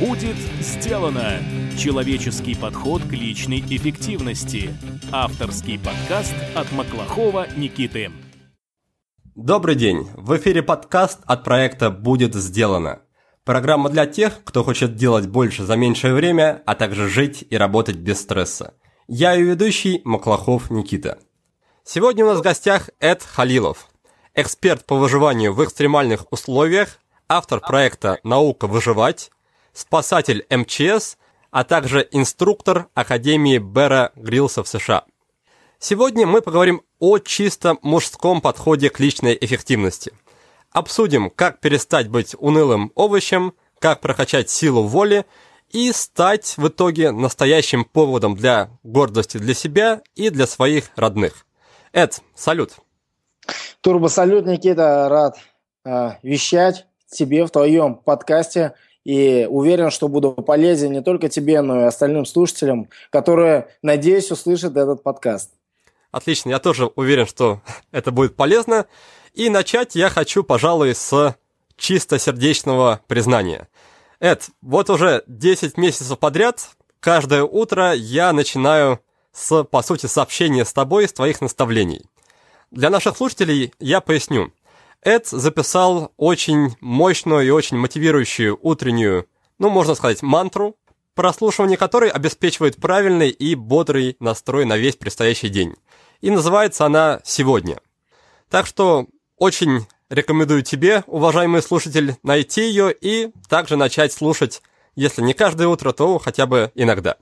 Будет сделано! Человеческий подход к личной эффективности. Авторский подкаст от Маклахова Никиты. Добрый день! В эфире подкаст от проекта «Будет сделано». Программа для тех, кто хочет делать больше за меньшее время, а также жить и работать без стресса. Я ее ведущий Маклахов Никита. Сегодня у нас в гостях Эд Халилов, эксперт по выживанию в экстремальных условиях, автор проекта «Наука выживать», спасатель МЧС, а также инструктор Академии Бера Грилса в США. Сегодня мы поговорим о чисто мужском подходе к личной эффективности. Обсудим, как перестать быть унылым овощем, как прокачать силу воли и стать в итоге настоящим поводом для гордости для себя и для своих родных. Эд, салют. Турбо салют, Никита, рад э, вещать тебе в твоем подкасте и уверен, что буду полезен не только тебе, но и остальным слушателям, которые, надеюсь, услышат этот подкаст. Отлично, я тоже уверен, что это будет полезно. И начать я хочу, пожалуй, с чисто сердечного признания. Эд, вот уже 10 месяцев подряд, каждое утро я начинаю с, по сути, сообщения с тобой, с твоих наставлений. Для наших слушателей я поясню. Эд записал очень мощную и очень мотивирующую утреннюю, ну, можно сказать, мантру, прослушивание которой обеспечивает правильный и бодрый настрой на весь предстоящий день. И называется она «Сегодня». Так что очень рекомендую тебе, уважаемый слушатель, найти ее и также начать слушать, если не каждое утро, то хотя бы иногда.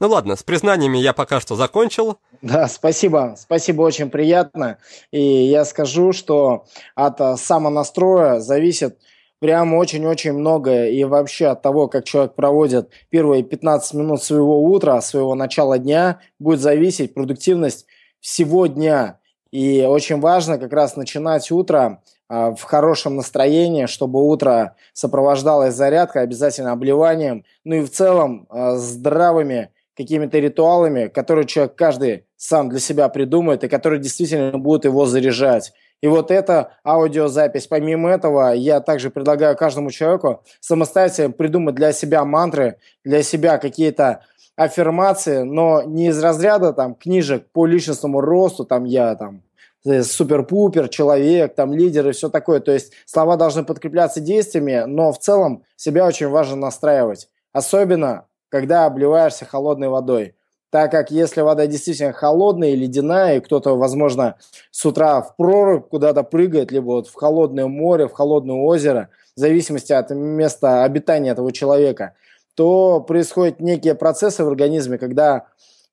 Ну ладно, с признаниями я пока что закончил. Да, спасибо. Спасибо, очень приятно. И я скажу, что от э, самонастроя зависит прям очень-очень многое. И вообще от того, как человек проводит первые 15 минут своего утра, своего начала дня, будет зависеть продуктивность всего дня. И очень важно как раз начинать утро э, в хорошем настроении, чтобы утро сопровождалось зарядкой, обязательно обливанием, ну и в целом э, здравыми какими-то ритуалами, которые человек каждый сам для себя придумает и которые действительно будут его заряжать. И вот эта аудиозапись. Помимо этого, я также предлагаю каждому человеку самостоятельно придумать для себя мантры, для себя какие-то аффирмации, но не из разряда там книжек по личностному росту, там я там э, супер-пупер, человек, там лидер и все такое. То есть слова должны подкрепляться действиями, но в целом себя очень важно настраивать. Особенно когда обливаешься холодной водой. Так как если вода действительно холодная и ледяная, и кто-то, возможно, с утра в прорубь куда-то прыгает, либо вот в холодное море, в холодное озеро, в зависимости от места обитания этого человека, то происходят некие процессы в организме, когда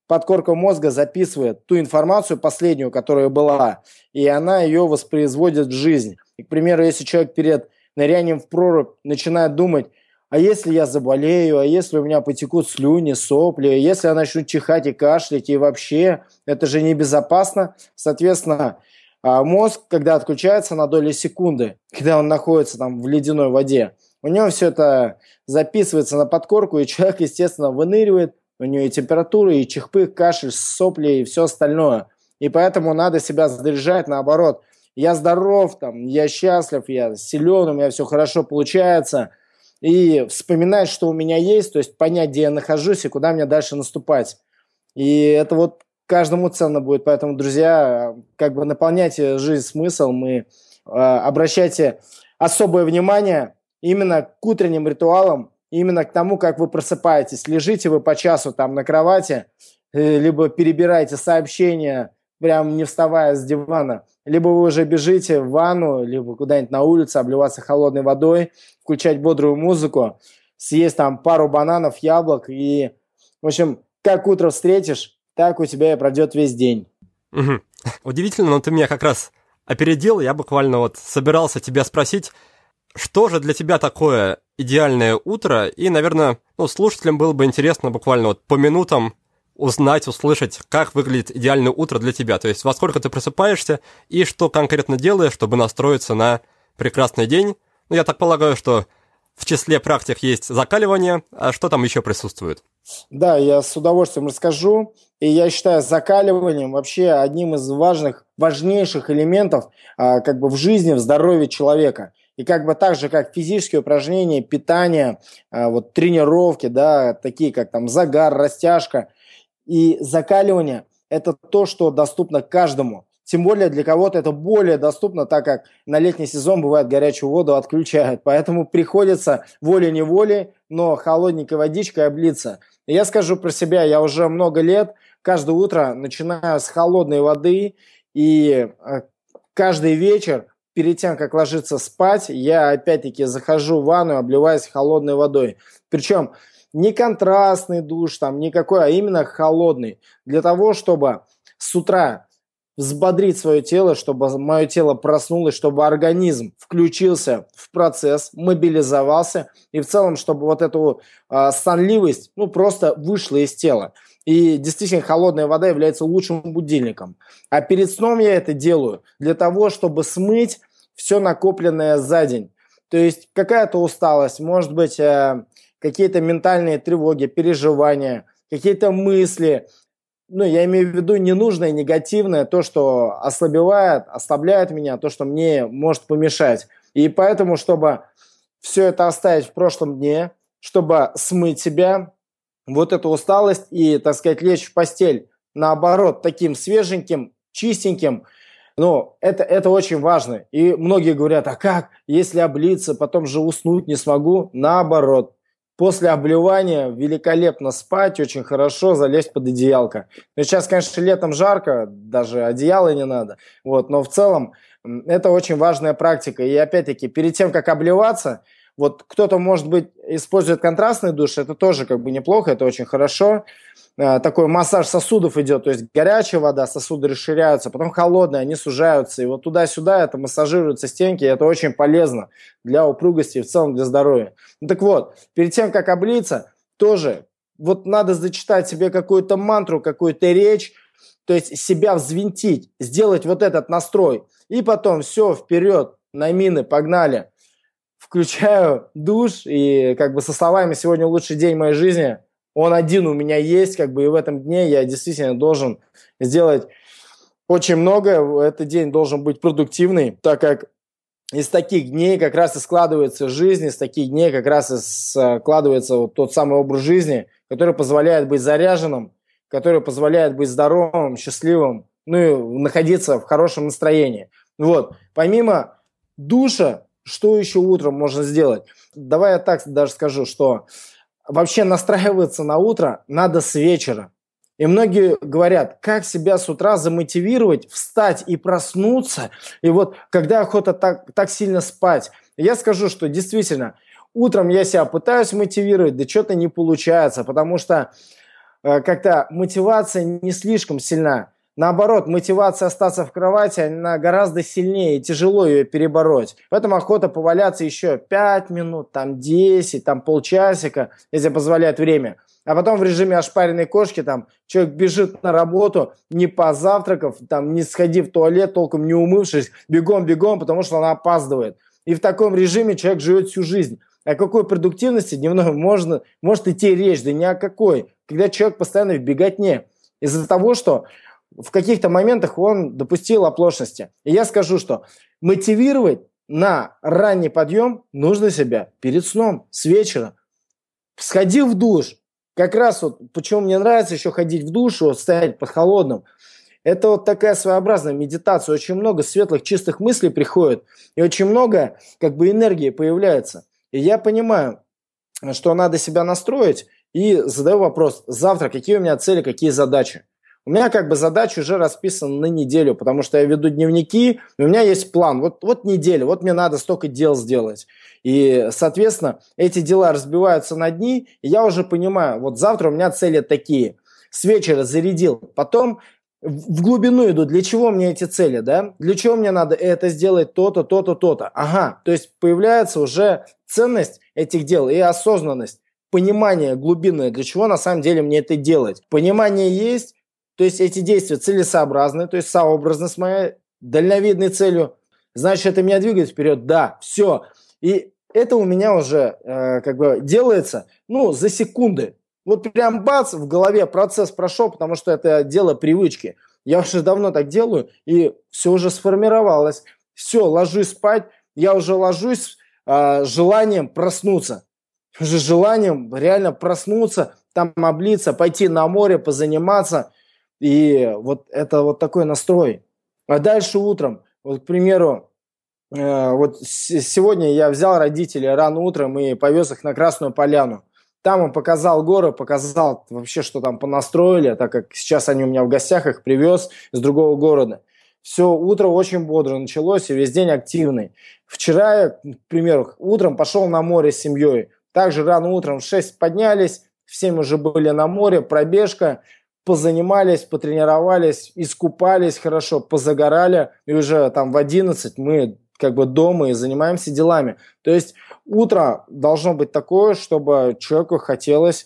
подкорка мозга записывает ту информацию последнюю, которая была, и она ее воспроизводит в жизнь. И, к примеру, если человек перед нырянием в прорубь начинает думать, а если я заболею, а если у меня потекут слюни, сопли, если я начну чихать и кашлять, и вообще, это же небезопасно. Соответственно, а, мозг, когда отключается на доли секунды, когда он находится там в ледяной воде, у него все это записывается на подкорку, и человек, естественно, выныривает, у него и температура, и чихпы, кашель, сопли, и все остальное. И поэтому надо себя заряжать наоборот. Я здоров, там, я счастлив, я силен, у меня все хорошо получается – и вспоминать, что у меня есть, то есть понять, где я нахожусь и куда мне дальше наступать. И это вот каждому ценно будет. Поэтому, друзья, как бы наполняйте жизнь смыслом и э, обращайте особое внимание именно к утренним ритуалам, именно к тому, как вы просыпаетесь. Лежите вы по часу там на кровати, э, либо перебираете сообщения, прям не вставая с дивана – либо вы уже бежите в ванну, либо куда-нибудь на улицу, обливаться холодной водой, включать бодрую музыку, съесть там пару бананов, яблок и, в общем, как утро встретишь, так у тебя и пройдет весь день. Удивительно, но ты меня как раз опередил, я буквально вот собирался тебя спросить, что же для тебя такое идеальное утро, и, наверное, ну, слушателям было бы интересно буквально вот по минутам узнать, услышать, как выглядит идеальное утро для тебя. То есть во сколько ты просыпаешься и что конкретно делаешь, чтобы настроиться на прекрасный день. Ну, я так полагаю, что в числе практик есть закаливание, а что там еще присутствует? Да, я с удовольствием расскажу. И я считаю закаливанием вообще одним из важных, важнейших элементов а, как бы в жизни, в здоровье человека. И как бы так же, как физические упражнения, питание, а, вот тренировки, да, такие как там загар, растяжка и закаливание, это то, что доступно каждому. Тем более для кого-то это более доступно, так как на летний сезон бывает горячую воду отключают. Поэтому приходится волей-неволей, но холодненькой водичкой облиться. Я скажу про себя, я уже много лет каждое утро начинаю с холодной воды, и э, каждый вечер перед тем, как ложиться спать, я опять-таки захожу в ванну, обливаюсь холодной водой. Причем не контрастный душ, там никакой, а именно холодный. Для того, чтобы с утра взбодрить свое тело, чтобы мое тело проснулось, чтобы организм включился в процесс, мобилизовался, и в целом, чтобы вот эту э, сонливость, ну, просто вышла из тела. И действительно, холодная вода является лучшим будильником. А перед сном я это делаю для того, чтобы смыть все накопленное за день. То есть какая-то усталость, может быть, э, какие-то ментальные тревоги, переживания, какие-то мысли. Ну, я имею в виду ненужное, негативное, то, что ослабевает, ослабляет меня, то, что мне может помешать. И поэтому, чтобы все это оставить в прошлом дне, чтобы смыть себя, вот эту усталость и, так сказать, лечь в постель, наоборот, таким свеженьким, чистеньким, ну, это, это очень важно. И многие говорят, а как, если облиться, потом же уснуть не смогу? Наоборот, после обливания великолепно спать, очень хорошо залезть под одеялко. Ну, сейчас, конечно, летом жарко, даже одеяло не надо. Вот, но в целом это очень важная практика. И опять-таки, перед тем, как обливаться, вот кто-то, может быть, использует контрастный душ, это тоже как бы неплохо, это очень хорошо. А, такой массаж сосудов идет, то есть горячая вода, сосуды расширяются, потом холодная, они сужаются, и вот туда-сюда это массажируются стенки, и это очень полезно для упругости и в целом для здоровья. Ну так вот, перед тем, как облиться, тоже вот надо зачитать себе какую-то мантру, какую-то речь, то есть себя взвинтить, сделать вот этот настрой, и потом все, вперед, на мины, погнали – включаю душ и как бы со словами «сегодня лучший день моей жизни», он один у меня есть, как бы и в этом дне я действительно должен сделать очень много. Этот день должен быть продуктивный, так как из таких дней как раз и складывается жизнь, из таких дней как раз и складывается вот тот самый образ жизни, который позволяет быть заряженным, который позволяет быть здоровым, счастливым, ну и находиться в хорошем настроении. Вот. Помимо душа, что еще утром можно сделать? Давай я так даже скажу, что вообще настраиваться на утро надо с вечера. И многие говорят, как себя с утра замотивировать, встать и проснуться, и вот когда охота так, так сильно спать. Я скажу, что действительно, утром я себя пытаюсь мотивировать, да что-то не получается, потому что э, как-то мотивация не слишком сильна. Наоборот, мотивация остаться в кровати, она гораздо сильнее, тяжело ее перебороть. Поэтому охота поваляться еще 5 минут, там 10, там полчасика, если позволяет время. А потом в режиме ошпаренной кошки там человек бежит на работу, не позавтракав, там не сходив в туалет, толком не умывшись, бегом-бегом, потому что он опаздывает. И в таком режиме человек живет всю жизнь. О какой продуктивности дневной можно, может идти речь? Да ни о какой. Когда человек постоянно в беготне. Из-за того, что в каких-то моментах он допустил оплошности. И я скажу, что мотивировать на ранний подъем нужно себя перед сном, с вечера. Сходи в душ. Как раз вот почему мне нравится еще ходить в душ, вот стоять под холодным. Это вот такая своеобразная медитация. Очень много светлых, чистых мыслей приходит. И очень много как бы энергии появляется. И я понимаю, что надо себя настроить и задаю вопрос. Завтра какие у меня цели, какие задачи? У меня как бы задача уже расписана на неделю, потому что я веду дневники, у меня есть план. Вот, вот неделя, вот мне надо столько дел сделать. И, соответственно, эти дела разбиваются на дни, и я уже понимаю, вот завтра у меня цели такие. С вечера зарядил, потом в глубину иду, для чего мне эти цели, да? Для чего мне надо это сделать, то-то, то-то, то-то. Ага, то есть появляется уже ценность этих дел и осознанность понимание глубинное, для чего на самом деле мне это делать. Понимание есть, то есть эти действия целесообразны, то есть сообразны с моей дальновидной целью. Значит, это меня двигает вперед. Да, все. И это у меня уже э, как бы делается, ну, за секунды. Вот прям бац, в голове процесс прошел, потому что это дело привычки. Я уже давно так делаю, и все уже сформировалось. Все, ложусь спать, я уже ложусь э, желанием проснуться. Уже желанием реально проснуться, там облиться, пойти на море, позаниматься. И вот это вот такой настрой. А дальше утром, вот, к примеру, э, вот сегодня я взял родителей рано утром и повез их на Красную Поляну. Там он показал горы, показал вообще, что там понастроили, так как сейчас они у меня в гостях, их привез из другого города. Все, утро очень бодро началось, и весь день активный. Вчера я, к примеру, утром пошел на море с семьей. Также рано утром в 6 поднялись, в 7 уже были на море, пробежка, позанимались, потренировались, искупались хорошо, позагорали, и уже там в 11 мы как бы дома и занимаемся делами. То есть утро должно быть такое, чтобы человеку хотелось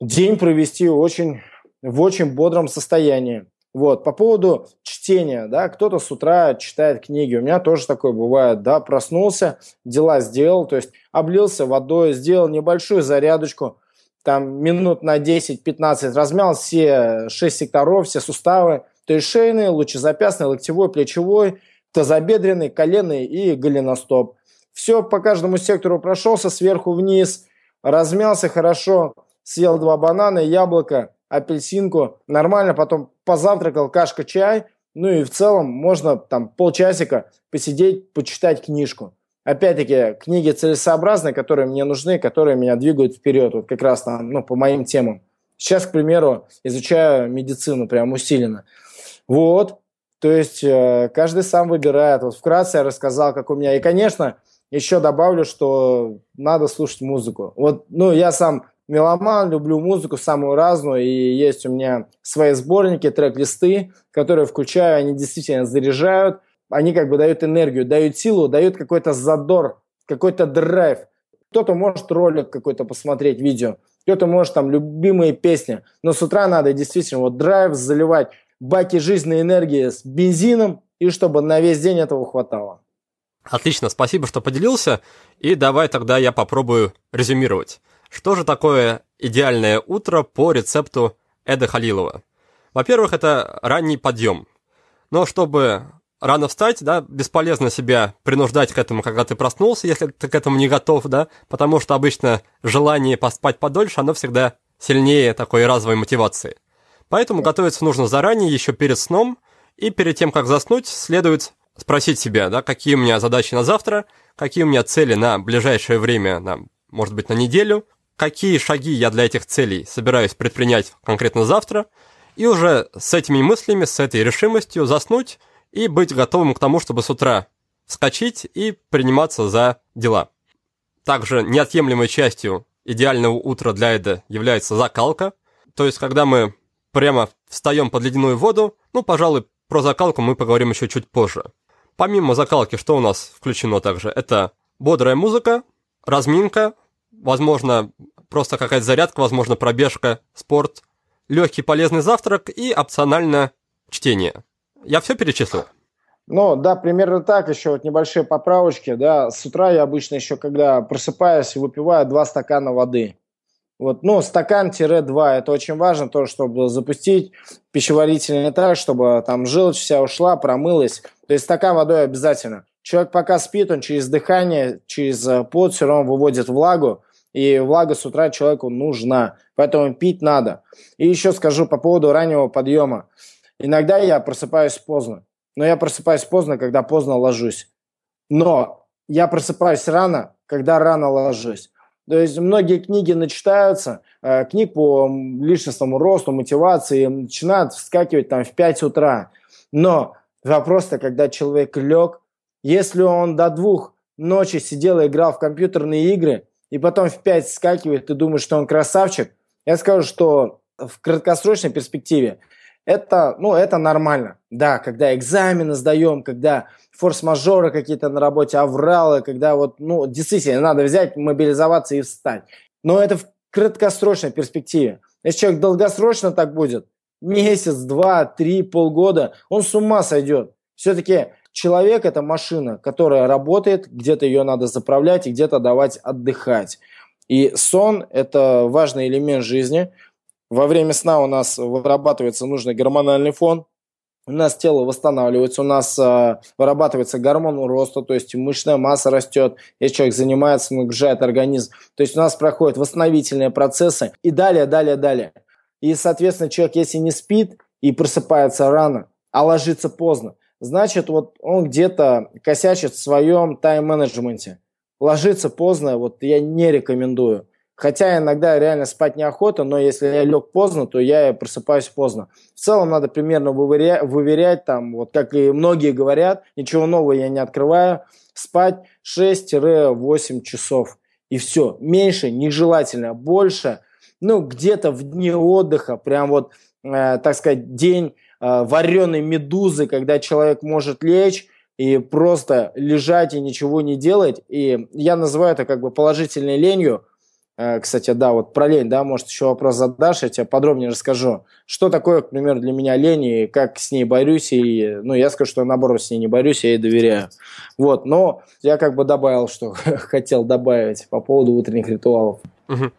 день провести очень, в очень бодром состоянии. Вот, по поводу чтения, да, кто-то с утра читает книги, у меня тоже такое бывает, да, проснулся, дела сделал, то есть облился водой, сделал небольшую зарядочку, там минут на 10-15 размял все 6 секторов, все суставы, то есть шейный, лучезапястный, локтевой, плечевой, тазобедренный, коленный и голеностоп. Все по каждому сектору прошелся сверху вниз, размялся хорошо, съел два банана, яблоко, апельсинку, нормально, потом позавтракал, кашка, чай, ну и в целом можно там полчасика посидеть, почитать книжку. Опять-таки, книги целесообразные, которые мне нужны, которые меня двигают вперед, вот как раз там, ну, по моим темам. Сейчас, к примеру, изучаю медицину прям усиленно. Вот, то есть э, каждый сам выбирает. Вот вкратце я рассказал, как у меня. И, конечно, еще добавлю, что надо слушать музыку. Вот, ну, я сам меломан, люблю музыку самую разную, и есть у меня свои сборники, трек-листы, которые включаю, они действительно заряжают, они как бы дают энергию, дают силу, дают какой-то задор, какой-то драйв. Кто-то может ролик какой-то посмотреть, видео, кто-то может там любимые песни, но с утра надо действительно вот драйв заливать, баки жизненной энергии с бензином, и чтобы на весь день этого хватало. Отлично, спасибо, что поделился, и давай тогда я попробую резюмировать. Что же такое идеальное утро по рецепту Эда Халилова? Во-первых, это ранний подъем. Но чтобы рано встать, да, бесполезно себя принуждать к этому, когда ты проснулся, если ты к этому не готов, да, потому что обычно желание поспать подольше, оно всегда сильнее такой разовой мотивации. Поэтому готовиться нужно заранее, еще перед сном, и перед тем, как заснуть, следует спросить себя, да, какие у меня задачи на завтра, какие у меня цели на ближайшее время, на, может быть, на неделю, какие шаги я для этих целей собираюсь предпринять конкретно завтра, и уже с этими мыслями, с этой решимостью заснуть и быть готовым к тому, чтобы с утра вскочить и приниматься за дела. Также неотъемлемой частью идеального утра для Эда является закалка, то есть когда мы прямо встаем под ледяную воду, ну, пожалуй, про закалку мы поговорим еще чуть позже. Помимо закалки, что у нас включено также? Это бодрая музыка, разминка, возможно, просто какая-то зарядка, возможно, пробежка, спорт, легкий полезный завтрак и опционально чтение. Я все перечислил? Ну, да, примерно так, еще вот небольшие поправочки, да, с утра я обычно еще, когда просыпаюсь, выпиваю два стакана воды. Вот, ну, стакан-два, это очень важно, то, чтобы запустить пищеварительный так, чтобы там желчь вся ушла, промылась. То есть стакан водой обязательно. Человек пока спит, он через дыхание, через э, пот все равно выводит влагу, и влага с утра человеку нужна, поэтому пить надо. И еще скажу по поводу раннего подъема. Иногда я просыпаюсь поздно, но я просыпаюсь поздно, когда поздно ложусь. Но я просыпаюсь рано, когда рано ложусь. То есть многие книги начитаются, э, книг по личностному росту, мотивации, начинают вскакивать там в 5 утра. Но вопрос-то, когда человек лег, если он до двух ночи сидел и играл в компьютерные игры, и потом в 5 скакивает, ты думаешь, что он красавчик, я скажу, что в краткосрочной перспективе это, ну, это нормально. Да, когда экзамены сдаем, когда форс-мажоры какие-то на работе, авралы, когда вот, ну, действительно, надо взять, мобилизоваться и встать. Но это в краткосрочной перспективе. Если человек долгосрочно так будет, месяц, два, три, полгода, он с ума сойдет. Все-таки Человек – это машина, которая работает, где-то ее надо заправлять и где-то давать отдыхать. И сон – это важный элемент жизни. Во время сна у нас вырабатывается нужный гормональный фон. у нас тело восстанавливается, у нас э, вырабатывается гормон роста, то есть мышечная масса растет, если человек занимается, нагружает организм. То есть у нас проходят восстановительные процессы и далее, далее, далее. И, соответственно, человек, если не спит и просыпается рано, а ложится поздно, значит, вот он где-то косячит в своем тайм-менеджменте. Ложиться поздно, вот я не рекомендую. Хотя иногда реально спать неохота, но если я лег поздно, то я просыпаюсь поздно. В целом надо примерно выверять, выверять там, вот как и многие говорят, ничего нового я не открываю, спать 6-8 часов. И все. Меньше нежелательно. Больше, ну, где-то в дни отдыха, прям вот, э, так сказать, день э, вареной медузы, когда человек может лечь, и просто лежать и ничего не делать. И я называю это как бы положительной ленью, кстати, да, вот про лень, да, может, еще вопрос задашь, я тебе подробнее расскажу. Что такое, к примеру, для меня лень и как с ней борюсь, и, ну, я скажу, что наоборот с ней не борюсь, я ей доверяю. Вот, но я как бы добавил, что хотел добавить по поводу утренних ритуалов. Угу.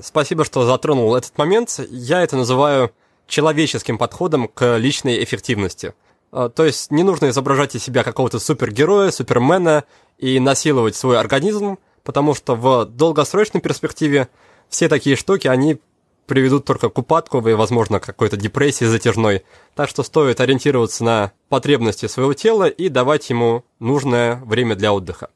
Спасибо, что затронул этот момент. Я это называю человеческим подходом к личной эффективности. Э, то есть не нужно изображать из себя какого-то супергероя, супермена и насиловать свой организм, потому что в долгосрочной перспективе все такие штуки, они приведут только к упадку и, возможно, какой-то депрессии затяжной. Так что стоит ориентироваться на потребности своего тела и давать ему нужное время для отдыха.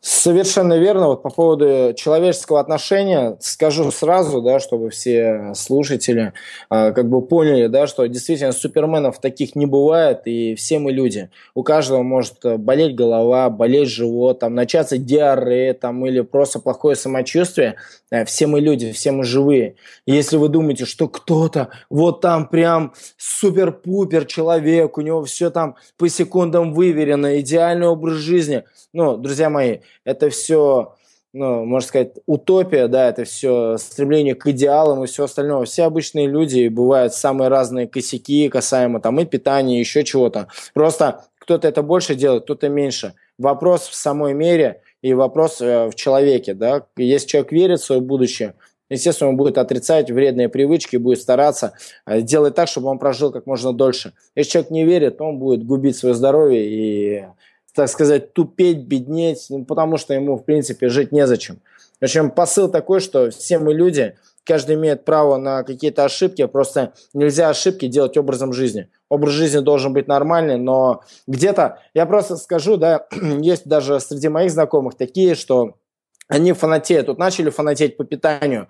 Совершенно верно. Вот по поводу человеческого отношения скажу сразу, да, чтобы все слушатели э, как бы поняли, да, что действительно суперменов таких не бывает, и все мы люди. У каждого может болеть голова, болеть живот, там, начаться диарея там, или просто плохое самочувствие. Э, все мы люди, все мы живые. Если вы думаете, что кто-то вот там прям супер-пупер человек, у него все там по секундам выверено, идеальный образ жизни, ну, друзья мои, это все, ну, можно сказать, утопия, да, это все стремление к идеалам и все остальное. Все обычные люди, бывают самые разные косяки касаемо там и питания, еще чего-то. Просто кто-то это больше делает, кто-то меньше. Вопрос в самой мере и вопрос э, в человеке, да. Если человек верит в свое будущее, Естественно, он будет отрицать вредные привычки, будет стараться э, делать так, чтобы он прожил как можно дольше. Если человек не верит, он будет губить свое здоровье и так сказать, тупеть, беднеть, ну, потому что ему, в принципе, жить незачем. В общем, посыл такой, что все мы люди, каждый имеет право на какие-то ошибки, просто нельзя ошибки делать образом жизни. Образ жизни должен быть нормальный, но где-то, я просто скажу, да, есть даже среди моих знакомых такие, что они фанатеют, тут начали фанатеть по питанию.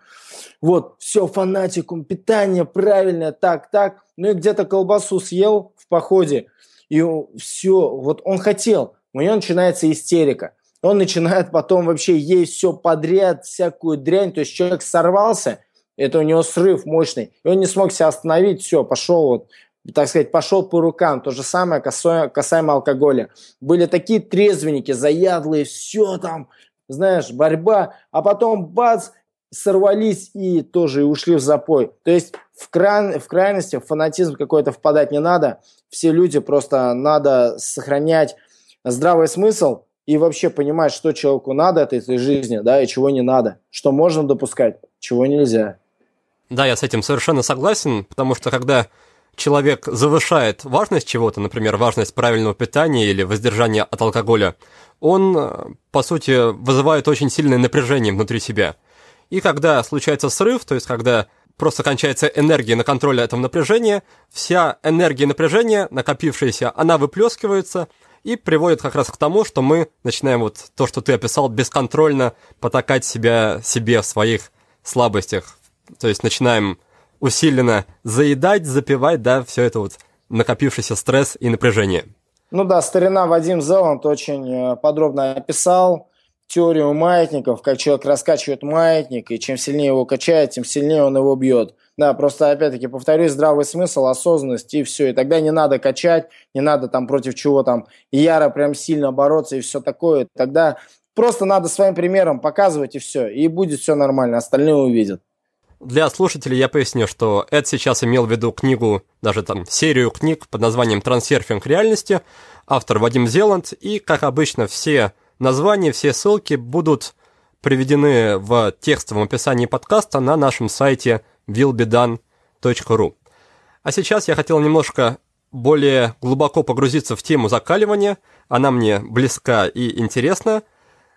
Вот, все, фанатикум, питание правильное, так, так. Ну и где-то колбасу съел в походе, и все, вот он хотел, у него начинается истерика. Он начинает потом вообще есть все подряд, всякую дрянь, то есть человек сорвался, это у него срыв мощный, и он не смог себя остановить, все, пошел вот, так сказать, пошел по рукам. То же самое касаемо, касаемо алкоголя. Были такие трезвенники, заядлые, все там, знаешь, борьба, а потом бац, сорвались и тоже ушли в запой. То есть в, край, в крайности, в фанатизм какой-то впадать не надо. Все люди просто надо сохранять здравый смысл и вообще понимать, что человеку надо от этой жизни, да, и чего не надо, что можно допускать, чего нельзя. Да, я с этим совершенно согласен, потому что когда человек завышает важность чего-то, например, важность правильного питания или воздержания от алкоголя, он, по сути, вызывает очень сильное напряжение внутри себя. И когда случается срыв, то есть когда просто кончается энергия на контроле этого напряжения, вся энергия напряжения, накопившаяся, она выплескивается и приводит как раз к тому, что мы начинаем вот то, что ты описал, бесконтрольно потакать себя себе в своих слабостях. То есть начинаем усиленно заедать, запивать, да, все это вот накопившийся стресс и напряжение. Ну да, старина Вадим Зеланд очень э, подробно описал теорию маятников, как человек раскачивает маятник, и чем сильнее его качает, тем сильнее он его бьет. Да, просто опять-таки повторюсь, здравый смысл, осознанность и все. И тогда не надо качать, не надо там против чего там яро прям сильно бороться и все такое. Тогда просто надо своим примером показывать и все. И будет все нормально, остальные увидят. Для слушателей я поясню, что Эд сейчас имел в виду книгу, даже там серию книг под названием «Трансерфинг реальности», автор Вадим Зеланд, и, как обычно, все Названия, все ссылки будут приведены в текстовом описании подкаста на нашем сайте willbedone.ru. А сейчас я хотел немножко более глубоко погрузиться в тему закаливания. Она мне близка и интересна.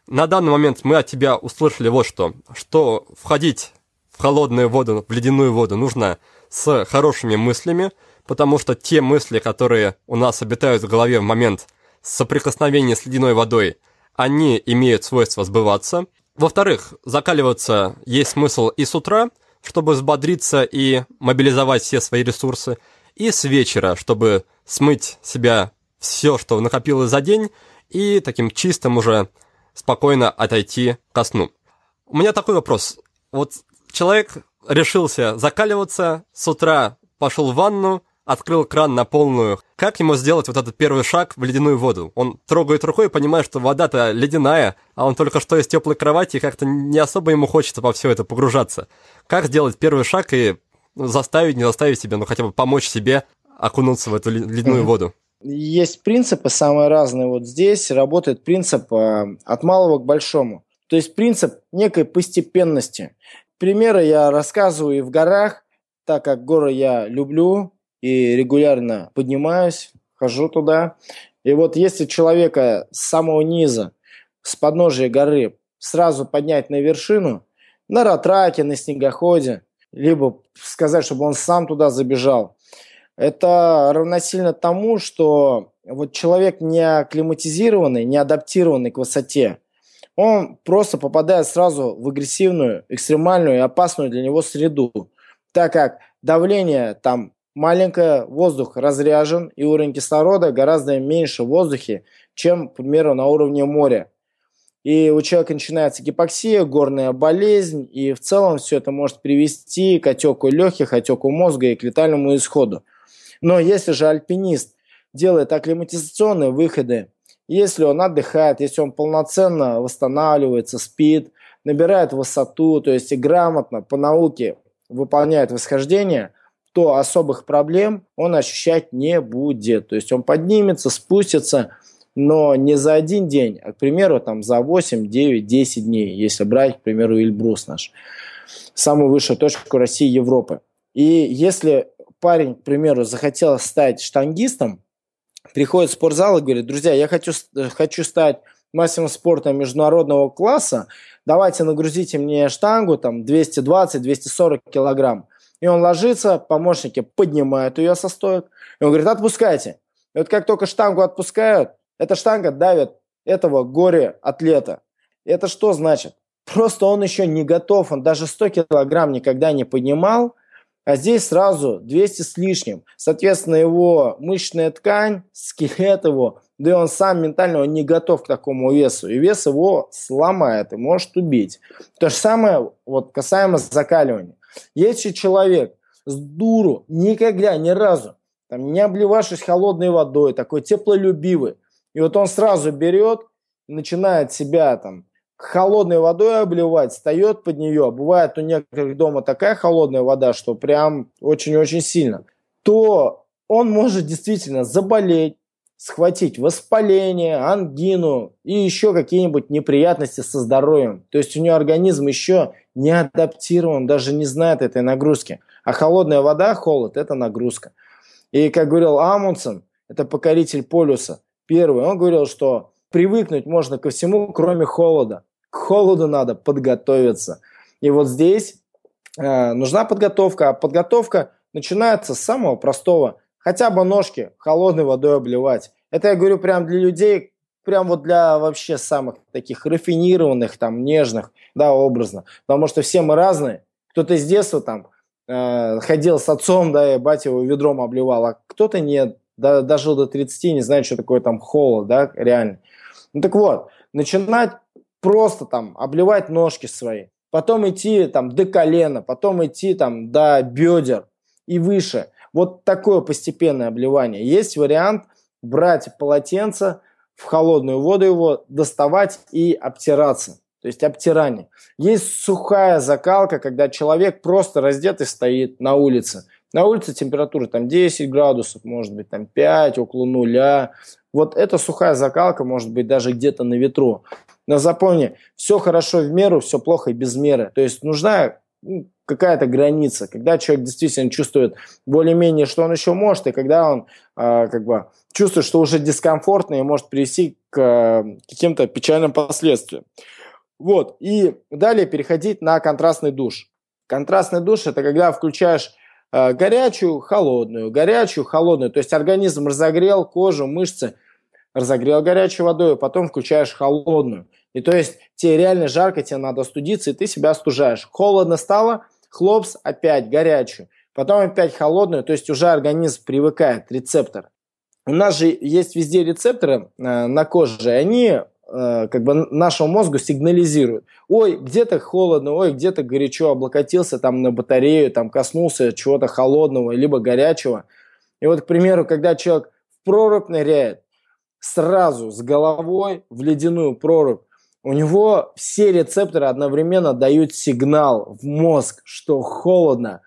На данный момент мы от тебя услышали вот что. Что входить в холодную воду, в ледяную воду нужно с хорошими мыслями, потому что те мысли, которые у нас обитают в голове в момент соприкосновения с ледяной водой, они имеют свойство сбываться. Во-вторых, закаливаться есть смысл и с утра, чтобы взбодриться и мобилизовать все свои ресурсы, и с вечера, чтобы смыть себя все, что накопилось за день, и таким чистым уже спокойно отойти ко сну. У меня такой вопрос. Вот человек решился закаливаться, с утра пошел в ванну, открыл кран на полную. Как ему сделать вот этот первый шаг в ледяную воду? Он трогает рукой и понимает, что вода-то ледяная, а он только что из теплой кровати, и как-то не особо ему хочется во все это погружаться. Как сделать первый шаг и заставить, не заставить себя, но хотя бы помочь себе окунуться в эту ледяную воду? Есть принципы самые разные. Вот здесь работает принцип э, от малого к большому. То есть принцип некой постепенности. Примеры я рассказываю и в горах, так как горы я люблю и регулярно поднимаюсь, хожу туда. И вот если человека с самого низа, с подножия горы, сразу поднять на вершину, на ратраке, на снегоходе, либо сказать, чтобы он сам туда забежал, это равносильно тому, что вот человек не акклиматизированный, не адаптированный к высоте, он просто попадает сразу в агрессивную, экстремальную и опасную для него среду, так как давление там маленькое, воздух разряжен, и уровень кислорода гораздо меньше в воздухе, чем, к примеру, на уровне моря. И у человека начинается гипоксия, горная болезнь, и в целом все это может привести к отеку легких, отеку мозга и к летальному исходу. Но если же альпинист делает акклиматизационные выходы, если он отдыхает, если он полноценно восстанавливается, спит, набирает высоту, то есть и грамотно по науке выполняет восхождение, то особых проблем он ощущать не будет. То есть он поднимется, спустится, но не за один день, а, к примеру, там, за 8, 9, 10 дней, если брать, к примеру, Эльбрус наш, самую высшую точку России и Европы. И если парень, к примеру, захотел стать штангистом, приходит в спортзал и говорит, друзья, я хочу, хочу стать мастером спорта международного класса, давайте нагрузите мне штангу там 220-240 килограмм. И он ложится, помощники поднимают ее со стоек, и он говорит, отпускайте. И вот как только штангу отпускают, эта штанга давит этого горе-атлета. Это что значит? Просто он еще не готов, он даже 100 килограмм никогда не поднимал, а здесь сразу 200 с лишним. Соответственно, его мышечная ткань, скелет его, да и он сам ментально он не готов к такому весу. И вес его сломает и может убить. То же самое вот касаемо закаливания. Если человек с дуру никогда, ни разу, там, не обливавшись холодной водой, такой теплолюбивый, и вот он сразу берет, начинает себя там холодной водой обливать, встает под нее, бывает у некоторых дома такая холодная вода, что прям очень-очень сильно, то он может действительно заболеть, схватить воспаление, ангину и еще какие-нибудь неприятности со здоровьем. То есть у него организм еще не адаптирован, даже не знает этой нагрузки. А холодная вода, холод – это нагрузка. И, как говорил Амундсен, это покоритель полюса, первый, он говорил, что привыкнуть можно ко всему, кроме холода. К холоду надо подготовиться. И вот здесь э, нужна подготовка, а подготовка начинается с самого простого. Хотя бы ножки холодной водой обливать. Это я говорю прям для людей, прям вот для вообще самых таких рафинированных, там, нежных, да, образно. Потому что все мы разные. Кто-то с детства там э, ходил с отцом, да, и батя его ведром обливал, а кто-то нет, да, дожил до 30, не знает, что такое там холод, да, реально. Ну так вот, начинать просто там обливать ножки свои, потом идти там до колена, потом идти там до бедер и выше. Вот такое постепенное обливание. Есть вариант брать полотенце, в холодную воду его доставать и обтираться. То есть обтирание. Есть сухая закалка, когда человек просто раздетый стоит на улице. На улице температура там 10 градусов, может быть там 5, около нуля. Вот эта сухая закалка может быть даже где-то на ветру. Но запомни, все хорошо в меру, все плохо и без меры. То есть нужна ну, какая-то граница, когда человек действительно чувствует более-менее, что он еще может, и когда он э, как бы чувствует, что уже дискомфортно и может привести к э, каким-то печальным последствиям. Вот, и далее переходить на контрастный душ. Контрастный душ – это когда включаешь э, горячую, холодную, горячую, холодную, то есть организм разогрел кожу, мышцы, разогрел горячей водой, а потом включаешь холодную. И то есть тебе реально жарко, тебе надо студиться, и ты себя остужаешь. Холодно стало, хлопс, опять горячую. Потом опять холодную, то есть уже организм привыкает, рецептор. У нас же есть везде рецепторы э, на коже, и они э, как бы нашему мозгу сигнализируют. Ой, где-то холодно, ой, где-то горячо, облокотился там на батарею, там коснулся чего-то холодного, либо горячего. И вот, к примеру, когда человек в прорубь ныряет, сразу с головой в ледяную прорубь, у него все рецепторы одновременно дают сигнал в мозг, что холодно.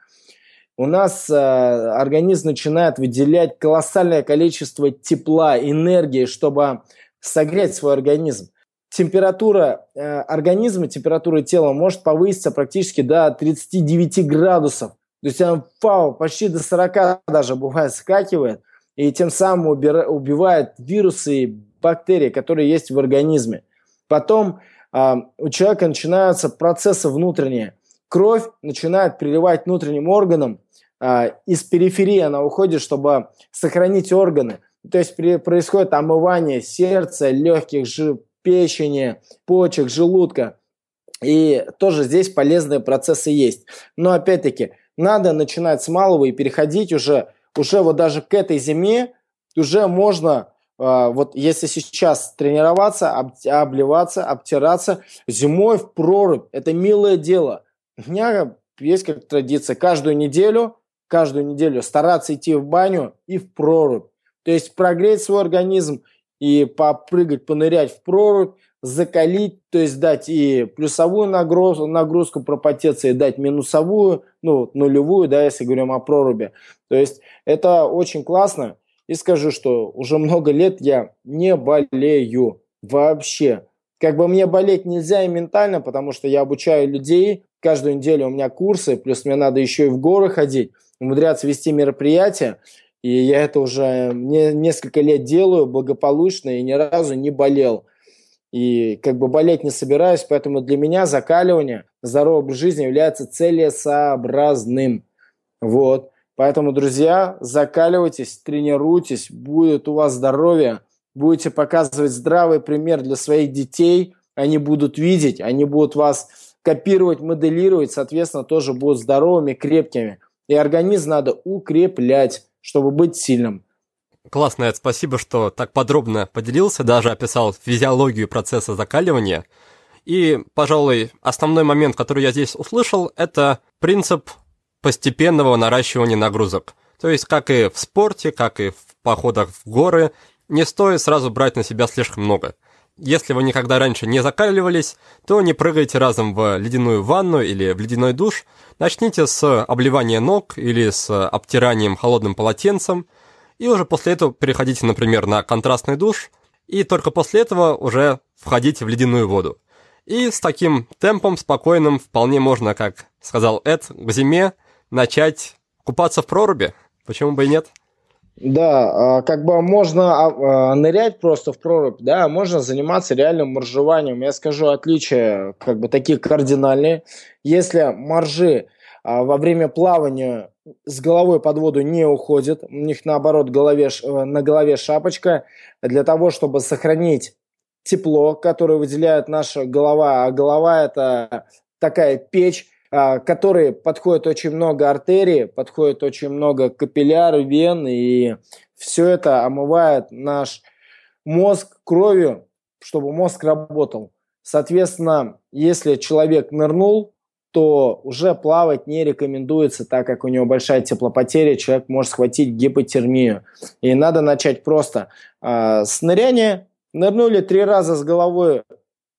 У нас э, организм начинает выделять колоссальное количество тепла, энергии, чтобы согреть свой организм. Температура э, организма, температура тела может повыситься практически до 39 градусов. То есть она вау, почти до 40 даже бывает скакивает. И тем самым убивает вирусы и бактерии, которые есть в организме. Потом э, у человека начинаются процессы внутренние. Кровь начинает переливать внутренним органам, э, из периферии она уходит, чтобы сохранить органы. То есть при, происходит омывание сердца, легких, жи, печени, почек, желудка. И тоже здесь полезные процессы есть. Но опять-таки, надо начинать с малого и переходить уже, уже вот даже к этой зиме, уже можно вот если сейчас тренироваться, об, обливаться, обтираться, зимой в прорубь, это милое дело. У меня есть как традиция каждую неделю, каждую неделю стараться идти в баню и в прорубь. То есть прогреть свой организм и попрыгать, понырять в прорубь, закалить, то есть дать и плюсовую нагрузку, нагрузку пропотеться, и дать минусовую, ну, нулевую, да, если говорим о проруби. То есть это очень классно. И скажу, что уже много лет я не болею вообще. Как бы мне болеть нельзя и ментально, потому что я обучаю людей. Каждую неделю у меня курсы, плюс мне надо еще и в горы ходить, умудряться вести мероприятия. И я это уже не, несколько лет делаю благополучно и ни разу не болел. И как бы болеть не собираюсь, поэтому для меня закаливание, здоровый образ жизни является целесообразным. Вот. Поэтому, друзья, закаливайтесь, тренируйтесь, будет у вас здоровье, будете показывать здравый пример для своих детей, они будут видеть, они будут вас копировать, моделировать, соответственно, тоже будут здоровыми, крепкими. И организм надо укреплять, чтобы быть сильным. Классно, Эд, спасибо, что так подробно поделился, даже описал физиологию процесса закаливания. И, пожалуй, основной момент, который я здесь услышал, это принцип постепенного наращивания нагрузок. То есть, как и в спорте, как и в походах в горы, не стоит сразу брать на себя слишком много. Если вы никогда раньше не закаливались, то не прыгайте разом в ледяную ванну или в ледяной душ. Начните с обливания ног или с обтиранием холодным полотенцем, и уже после этого переходите, например, на контрастный душ, и только после этого уже входите в ледяную воду. И с таким темпом спокойным вполне можно, как сказал Эд, к зиме начать купаться в проруби. Почему бы и нет? Да, а, как бы можно а, а, нырять просто в прорубь, да, можно заниматься реальным моржеванием. Я скажу отличия как бы такие кардинальные. Если моржи во время плавания с головой под воду не уходят, у них наоборот голове, э, на голове шапочка, для того, чтобы сохранить тепло, которое выделяет наша голова, а голова это такая печь, которые подходит очень много артерий, подходит очень много капилляр, вен, и все это омывает наш мозг кровью, чтобы мозг работал. Соответственно, если человек нырнул, то уже плавать не рекомендуется, так как у него большая теплопотеря, человек может схватить гипотермию. И надо начать просто э, с ныряния. Нырнули три раза с головой,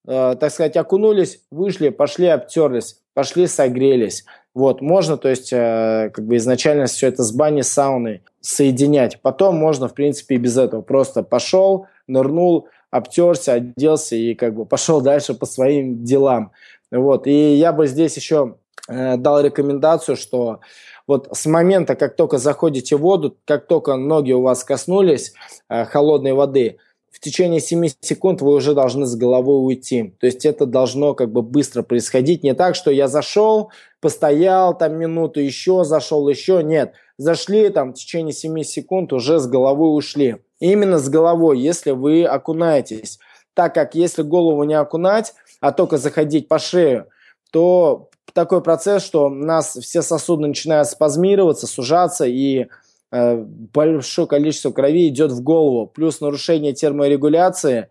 э, так сказать, окунулись, вышли, пошли, обтерлись пошли согрелись. Вот, можно, то есть, э, как бы изначально все это с бани, сауны соединять. Потом можно, в принципе, и без этого. Просто пошел, нырнул, обтерся, оделся и как бы пошел дальше по своим делам. Вот, и я бы здесь еще э, дал рекомендацию, что вот с момента, как только заходите в воду, как только ноги у вас коснулись э, холодной воды, в течение 7 секунд вы уже должны с головой уйти. То есть это должно как бы быстро происходить. Не так, что я зашел, постоял там минуту, еще зашел, еще. Нет, зашли там в течение 7 секунд, уже с головой ушли. И именно с головой, если вы окунаетесь. Так как если голову не окунать, а только заходить по шею, то такой процесс, что у нас все сосуды начинают спазмироваться, сужаться, и большое количество крови идет в голову. Плюс нарушение терморегуляции,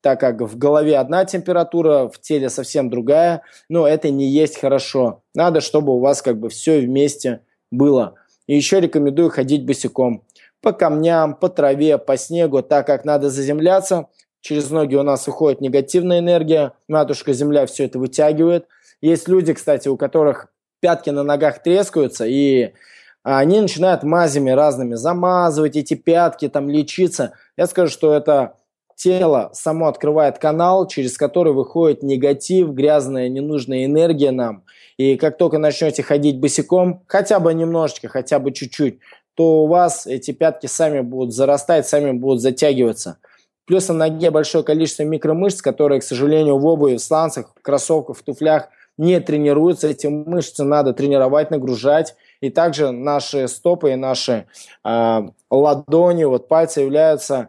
так как в голове одна температура, в теле совсем другая, но это не есть хорошо. Надо, чтобы у вас как бы все вместе было. И еще рекомендую ходить босиком. По камням, по траве, по снегу, так как надо заземляться. Через ноги у нас уходит негативная энергия. Матушка Земля все это вытягивает. Есть люди, кстати, у которых пятки на ногах трескаются, и они начинают мазями разными замазывать эти пятки, там лечиться. Я скажу, что это тело само открывает канал, через который выходит негатив, грязная, ненужная энергия нам. И как только начнете ходить босиком, хотя бы немножечко, хотя бы чуть-чуть, то у вас эти пятки сами будут зарастать, сами будут затягиваться. Плюс на ноге большое количество микромышц, которые, к сожалению, в обуви, в сланцах, в кроссовках, в туфлях – не тренируются, эти мышцы надо тренировать, нагружать. И также наши стопы и наши э, ладони, вот пальцы являются,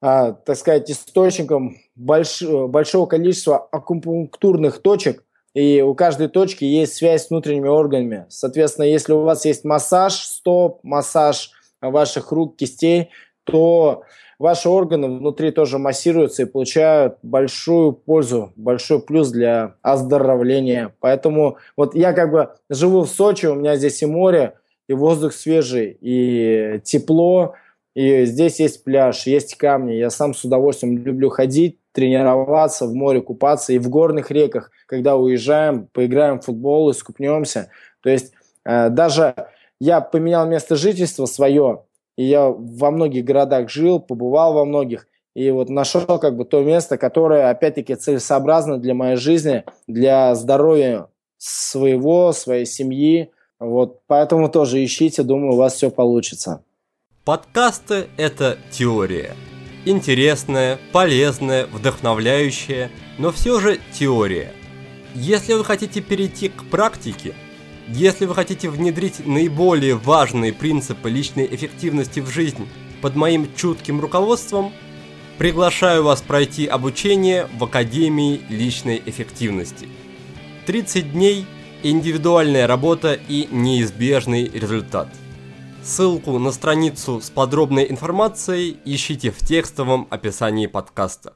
э, так сказать, источником больш, большого количества акупунктурных точек, и у каждой точки есть связь с внутренними органами. Соответственно, если у вас есть массаж стоп, массаж ваших рук, кистей, то ваши органы внутри тоже массируются и получают большую пользу, большой плюс для оздоровления. Поэтому вот я как бы живу в Сочи, у меня здесь и море, и воздух свежий, и тепло, и здесь есть пляж, есть камни. Я сам с удовольствием люблю ходить, тренироваться, в море купаться и в горных реках, когда уезжаем, поиграем в футбол, искупнемся. То есть э, даже я поменял место жительства свое, и я во многих городах жил, побывал во многих, и вот нашел как бы то место, которое, опять-таки, целесообразно для моей жизни, для здоровья своего, своей семьи. Вот, поэтому тоже ищите, думаю, у вас все получится. Подкасты – это теория. Интересная, полезная, вдохновляющая, но все же теория. Если вы хотите перейти к практике – если вы хотите внедрить наиболее важные принципы личной эффективности в жизнь под моим чутким руководством, приглашаю вас пройти обучение в Академии личной эффективности. 30 дней, индивидуальная работа и неизбежный результат. Ссылку на страницу с подробной информацией ищите в текстовом описании подкаста.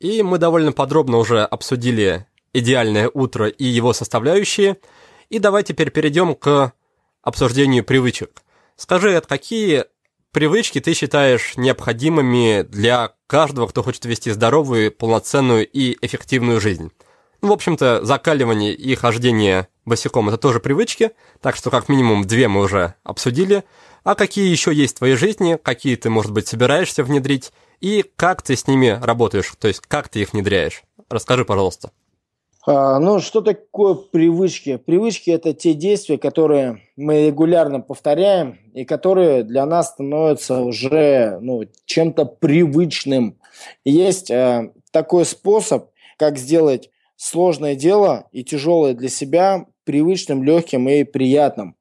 И мы довольно подробно уже обсудили идеальное утро и его составляющие – и давай теперь перейдем к обсуждению привычек. Скажи, от какие привычки ты считаешь необходимыми для каждого, кто хочет вести здоровую, полноценную и эффективную жизнь? Ну, в общем-то, закаливание и хождение босиком – это тоже привычки, так что как минимум две мы уже обсудили. А какие еще есть в твоей жизни, какие ты, может быть, собираешься внедрить, и как ты с ними работаешь, то есть как ты их внедряешь? Расскажи, пожалуйста. А, ну, что такое привычки? Привычки – это те действия, которые мы регулярно повторяем и которые для нас становятся уже ну, чем-то привычным. Есть э, такой способ, как сделать сложное дело и тяжелое для себя привычным, легким и приятным.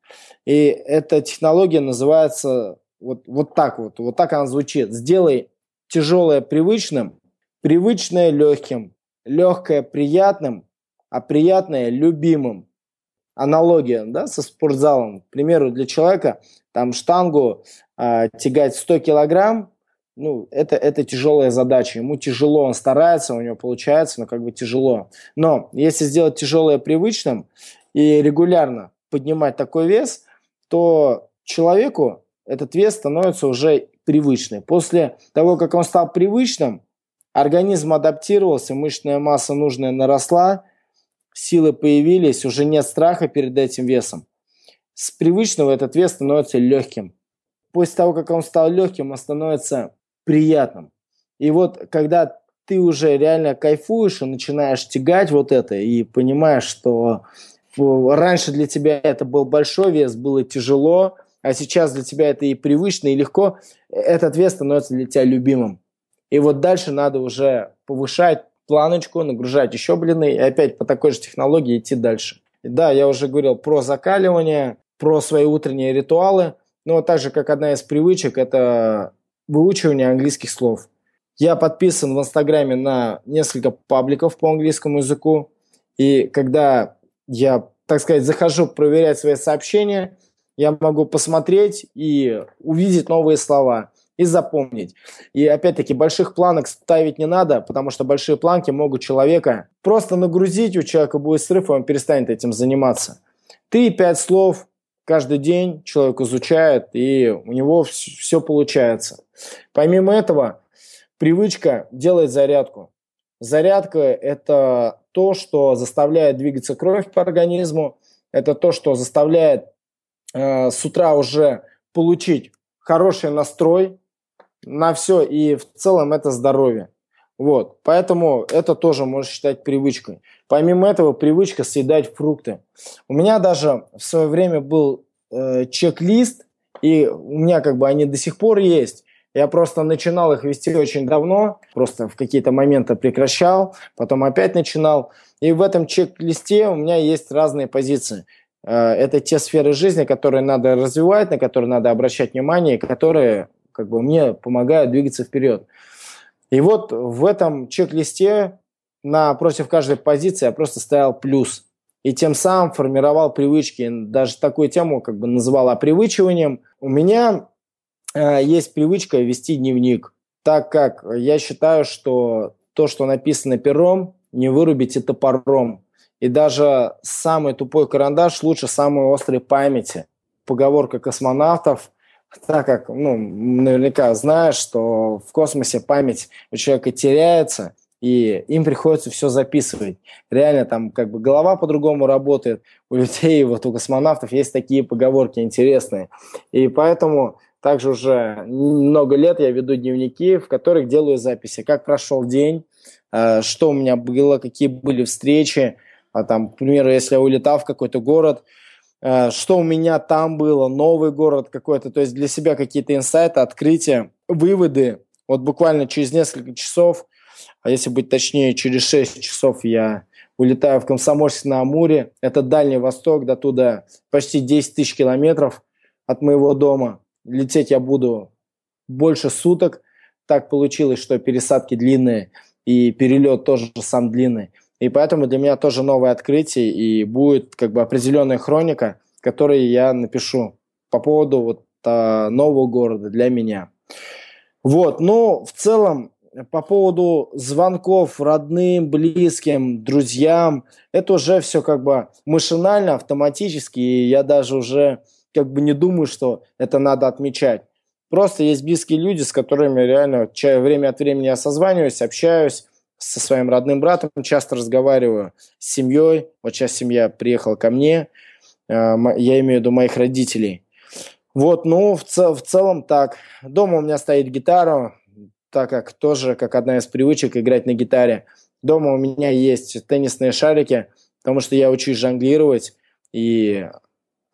И эта технология называется вот, вот так вот, вот так она звучит. Сделай тяжелое привычным, привычное легким, легкое приятным, а приятное любимым. Аналогия да, со спортзалом. К примеру, для человека там штангу э, тягать 100 килограмм, ну, это, это тяжелая задача. Ему тяжело, он старается, у него получается, но как бы тяжело. Но если сделать тяжелое привычным и регулярно поднимать такой вес, то человеку этот вес становится уже привычным. После того, как он стал привычным, организм адаптировался, мышечная масса нужная наросла – силы появились, уже нет страха перед этим весом. С привычного этот вес становится легким. После того, как он стал легким, он становится приятным. И вот когда ты уже реально кайфуешь и начинаешь тягать вот это, и понимаешь, что раньше для тебя это был большой вес, было тяжело, а сейчас для тебя это и привычно, и легко, этот вес становится для тебя любимым. И вот дальше надо уже повышать планочку, нагружать еще блины, и опять по такой же технологии идти дальше. Да, я уже говорил про закаливание, про свои утренние ритуалы, но также как одна из привычек – это выучивание английских слов. Я подписан в Инстаграме на несколько пабликов по английскому языку, и когда я, так сказать, захожу проверять свои сообщения, я могу посмотреть и увидеть новые слова и запомнить. И опять-таки больших планок ставить не надо, потому что большие планки могут человека просто нагрузить, у человека будет срыв, и он перестанет этим заниматься. Три пять слов каждый день человек изучает, и у него все получается. Помимо этого, привычка делать зарядку. Зарядка – это то, что заставляет двигаться кровь по организму, это то, что заставляет э, с утра уже получить хороший настрой, на все, и в целом это здоровье. Вот, поэтому это тоже можно считать привычкой. Помимо этого, привычка съедать фрукты. У меня даже в свое время был э, чек-лист, и у меня как бы они до сих пор есть. Я просто начинал их вести очень давно, просто в какие-то моменты прекращал, потом опять начинал. И в этом чек-листе у меня есть разные позиции. Э, это те сферы жизни, которые надо развивать, на которые надо обращать внимание, которые как бы мне помогают двигаться вперед. И вот в этом чек-листе напротив каждой позиции я просто ставил плюс. И тем самым формировал привычки. Даже такую тему как бы называл опривычиванием. У меня э, есть привычка вести дневник, так как я считаю, что то, что написано пером, не вырубите топором. И даже самый тупой карандаш лучше самой острой памяти. Поговорка космонавтов – так как, ну, наверняка знаешь, что в космосе память у человека теряется, и им приходится все записывать. Реально там как бы голова по-другому работает. У людей, вот у космонавтов есть такие поговорки интересные. И поэтому также уже много лет я веду дневники, в которых делаю записи, как прошел день, э, что у меня было, какие были встречи. А там, к примеру, если я улетал в какой-то город, что у меня там было, новый город какой-то, то есть для себя какие-то инсайты, открытия, выводы. Вот буквально через несколько часов, а если быть точнее, через 6 часов я улетаю в Комсомольск на Амуре. Это Дальний Восток, до туда почти 10 тысяч километров от моего дома. Лететь я буду больше суток. Так получилось, что пересадки длинные и перелет тоже сам длинный. И поэтому для меня тоже новое открытие, и будет как бы определенная хроника, которую я напишу по поводу вот а, нового города для меня. Вот, ну, в целом, по поводу звонков родным, близким, друзьям, это уже все как бы машинально, автоматически, и я даже уже как бы не думаю, что это надо отмечать. Просто есть близкие люди, с которыми реально время от времени я созваниваюсь, общаюсь, со своим родным братом часто разговариваю, с семьей. Вот сейчас семья приехала ко мне, э, я имею в виду моих родителей. Вот, ну, в, цел, в целом так. Дома у меня стоит гитара, так как тоже, как одна из привычек, играть на гитаре. Дома у меня есть теннисные шарики, потому что я учусь жонглировать, и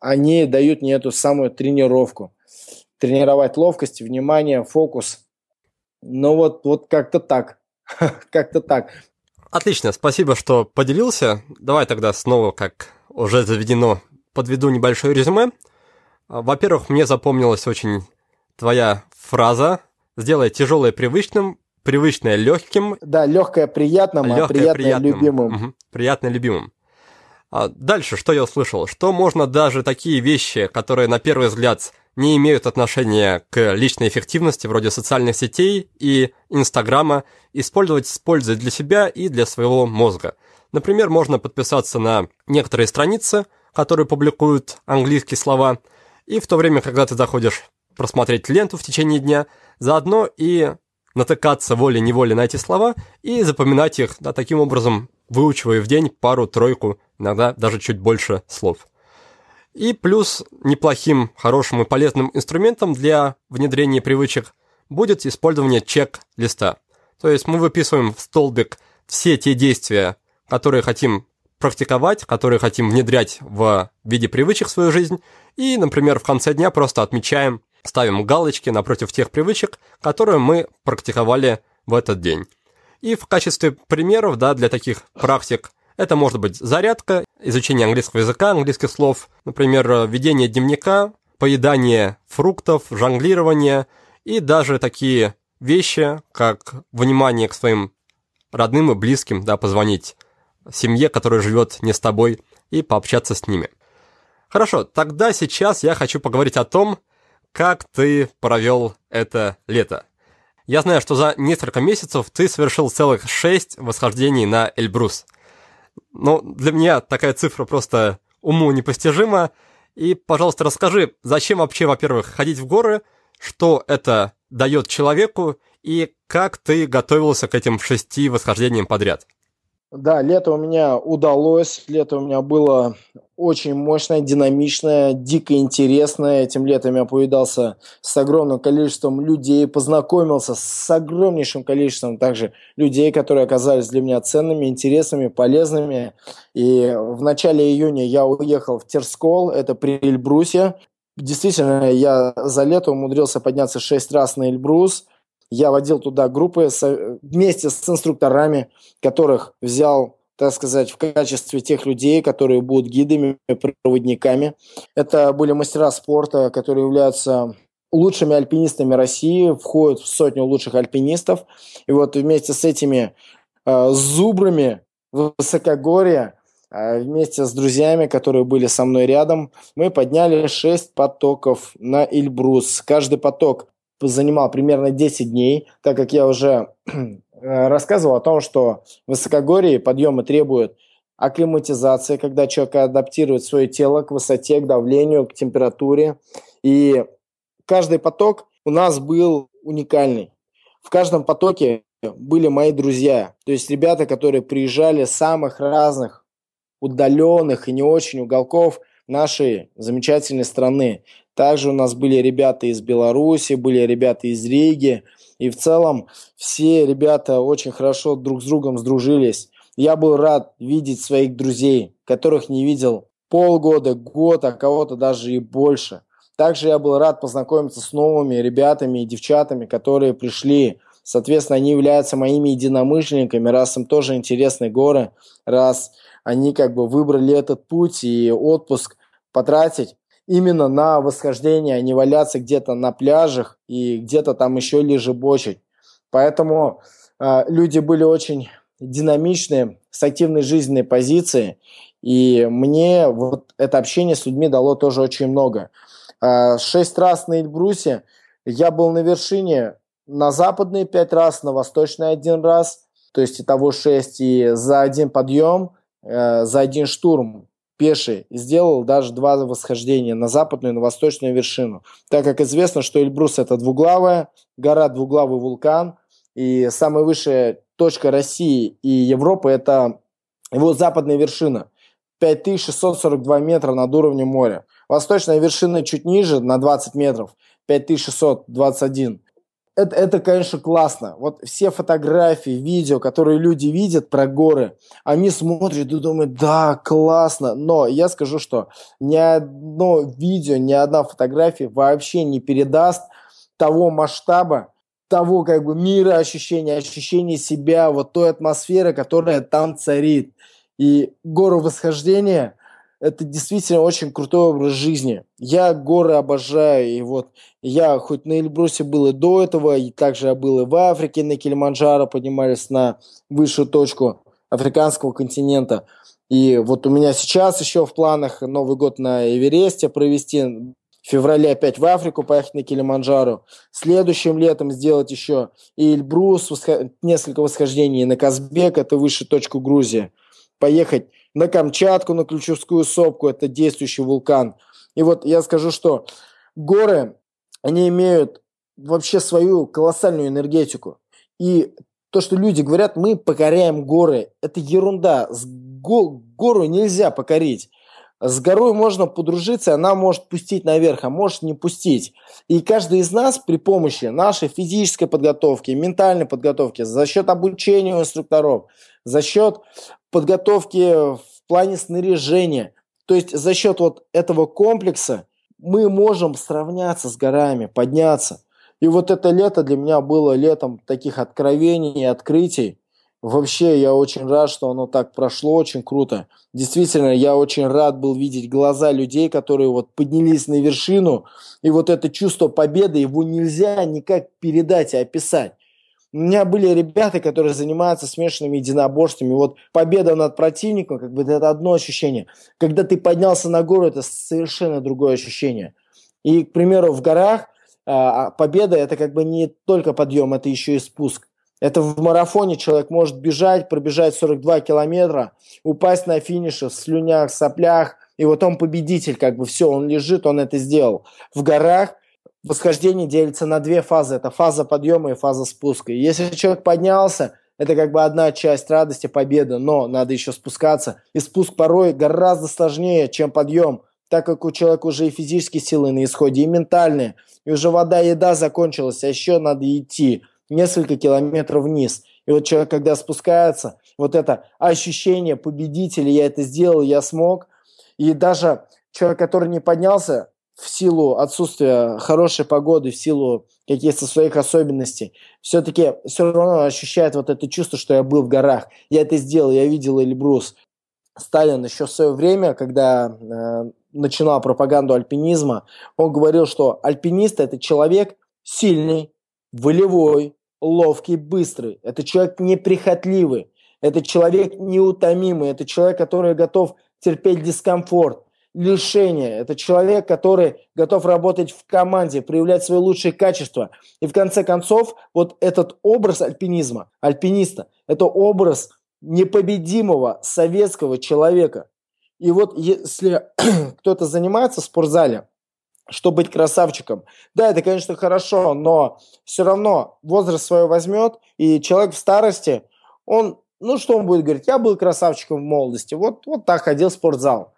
они дают мне эту самую тренировку. Тренировать ловкость, внимание, фокус. Ну вот, вот как-то так. Как-то так. Отлично, спасибо, что поделился. Давай тогда снова, как уже заведено, подведу небольшое резюме. А, во-первых, мне запомнилась очень твоя фраза «Сделай тяжелое привычным, привычное легким». Да, легкое приятным, легкое, а приятное приятным. любимым. Угу, приятное любимым. А дальше, что я услышал? Что можно даже такие вещи, которые на первый взгляд не имеют отношения к личной эффективности, вроде социальных сетей и Инстаграма, использовать с пользой для себя и для своего мозга. Например, можно подписаться на некоторые страницы, которые публикуют английские слова, и в то время, когда ты заходишь просмотреть ленту в течение дня, заодно и натыкаться волей-неволей на эти слова и запоминать их, да, таким образом выучивая в день пару-тройку, иногда даже чуть больше слов. И плюс неплохим, хорошим и полезным инструментом для внедрения привычек будет использование чек-листа. То есть мы выписываем в столбик все те действия, которые хотим практиковать, которые хотим внедрять в виде привычек в свою жизнь. И, например, в конце дня просто отмечаем, ставим галочки напротив тех привычек, которые мы практиковали в этот день. И в качестве примеров да, для таких практик это может быть зарядка, изучение английского языка, английских слов, например, ведение дневника, поедание фруктов, жонглирование и даже такие вещи, как внимание к своим родным и близким, да, позвонить семье, которая живет не с тобой, и пообщаться с ними. Хорошо, тогда сейчас я хочу поговорить о том, как ты провел это лето. Я знаю, что за несколько месяцев ты совершил целых шесть восхождений на Эльбрус. Ну, для меня такая цифра просто уму непостижима. И, пожалуйста, расскажи, зачем вообще, во-первых, ходить в горы, что это дает человеку, и как ты готовился к этим шести восхождениям подряд? Да, лето у меня удалось, лето у меня было очень мощное, динамичное, дико интересное. Этим летом я повидался с огромным количеством людей, познакомился с огромнейшим количеством также людей, которые оказались для меня ценными, интересными, полезными. И в начале июня я уехал в Терскол, это при Эльбрусе. Действительно, я за лето умудрился подняться шесть раз на Эльбрус – я водил туда группы со, вместе с инструкторами, которых взял, так сказать, в качестве тех людей, которые будут гидами, проводниками. Это были мастера спорта, которые являются лучшими альпинистами России, входят в сотню лучших альпинистов. И вот вместе с этими э, зубрами высокогорья, э, вместе с друзьями, которые были со мной рядом, мы подняли шесть потоков на Эльбрус. Каждый поток занимал примерно 10 дней, так как я уже э, рассказывал о том, что высокогорье подъемы требуют акклиматизации, когда человек адаптирует свое тело к высоте, к давлению, к температуре. И каждый поток у нас был уникальный. В каждом потоке были мои друзья, то есть ребята, которые приезжали с самых разных удаленных и не очень уголков нашей замечательной страны. Также у нас были ребята из Беларуси, были ребята из Риги. И в целом все ребята очень хорошо друг с другом сдружились. Я был рад видеть своих друзей, которых не видел полгода, год, а кого-то даже и больше. Также я был рад познакомиться с новыми ребятами и девчатами, которые пришли. Соответственно, они являются моими единомышленниками, раз им тоже интересны горы, раз они как бы выбрали этот путь и отпуск потратить именно на восхождение, а не валяться где-то на пляжах и где-то там еще лежебочить. Поэтому э, люди были очень динамичные, с активной жизненной позицией, и мне вот это общение с людьми дало тоже очень много. Э, шесть раз на Эльбрусе я был на вершине на западной пять раз, на восточной один раз, то есть итого шесть, и за один подъем, э, за один штурм пеший сделал даже два восхождения на западную и на восточную вершину. Так как известно, что Эльбрус это двуглавая гора, двуглавый вулкан, и самая высшая точка России и Европы это его западная вершина. 5642 метра над уровнем моря. Восточная вершина чуть ниже, на 20 метров, 5621 это, это, конечно, классно. Вот все фотографии, видео, которые люди видят про горы, они смотрят и думают, да, классно. Но я скажу, что ни одно видео, ни одна фотография вообще не передаст того масштаба, того как бы мира ощущения, ощущения себя, вот той атмосферы, которая там царит. И гору восхождения – это действительно очень крутой образ жизни. Я горы обожаю, и вот я хоть на Эльбрусе был и до этого, и также я был и в Африке, на Килиманджаро поднимались на высшую точку африканского континента. И вот у меня сейчас еще в планах Новый год на Эвересте провести, в феврале опять в Африку поехать на Килиманджаро. Следующим летом сделать еще и Эльбрус, несколько восхождений на Казбек, это высшая точка Грузии. Поехать на Камчатку, на Ключевскую сопку, это действующий вулкан. И вот я скажу, что горы, они имеют вообще свою колоссальную энергетику. И то, что люди говорят, мы покоряем горы, это ерунда. С го- гору нельзя покорить. С горой можно подружиться, она может пустить наверх, а может не пустить. И каждый из нас при помощи нашей физической подготовки, ментальной подготовки, за счет обучения у инструкторов, за счет подготовки в плане снаряжения. То есть за счет вот этого комплекса мы можем сравняться с горами, подняться. И вот это лето для меня было летом таких откровений и открытий. Вообще, я очень рад, что оно так прошло, очень круто. Действительно, я очень рад был видеть глаза людей, которые вот поднялись на вершину, и вот это чувство победы, его нельзя никак передать и описать. У меня были ребята, которые занимаются смешанными единоборствами. Вот победа над противником, как бы это одно ощущение. Когда ты поднялся на гору, это совершенно другое ощущение. И, к примеру, в горах а, победа это как бы не только подъем, это еще и спуск. Это в марафоне человек может бежать, пробежать 42 километра, упасть на финише в слюнях, соплях, и вот он победитель, как бы все, он лежит, он это сделал. В горах восхождение делится на две фазы. Это фаза подъема и фаза спуска. И если человек поднялся, это как бы одна часть радости, победы, но надо еще спускаться. И спуск порой гораздо сложнее, чем подъем, так как у человека уже и физические силы на исходе, и ментальные. И уже вода, еда закончилась, а еще надо идти несколько километров вниз. И вот человек, когда спускается, вот это ощущение победителя, я это сделал, я смог. И даже человек, который не поднялся, в силу отсутствия хорошей погоды, в силу каких-то своих особенностей, все-таки все равно ощущает вот это чувство, что я был в горах. Я это сделал, я видел Эльбрус. Сталин еще в свое время, когда э, начинал пропаганду альпинизма, он говорил, что альпинист – это человек сильный, волевой, ловкий, быстрый. Это человек неприхотливый. Это человек неутомимый. Это человек, который готов терпеть дискомфорт лишения. Это человек, который готов работать в команде, проявлять свои лучшие качества. И в конце концов, вот этот образ альпинизма, альпиниста, это образ непобедимого советского человека. И вот если кто-то занимается в спортзале, чтобы быть красавчиком. Да, это, конечно, хорошо, но все равно возраст свое возьмет, и человек в старости, он, ну что он будет говорить, я был красавчиком в молодости, вот, вот так ходил в спортзал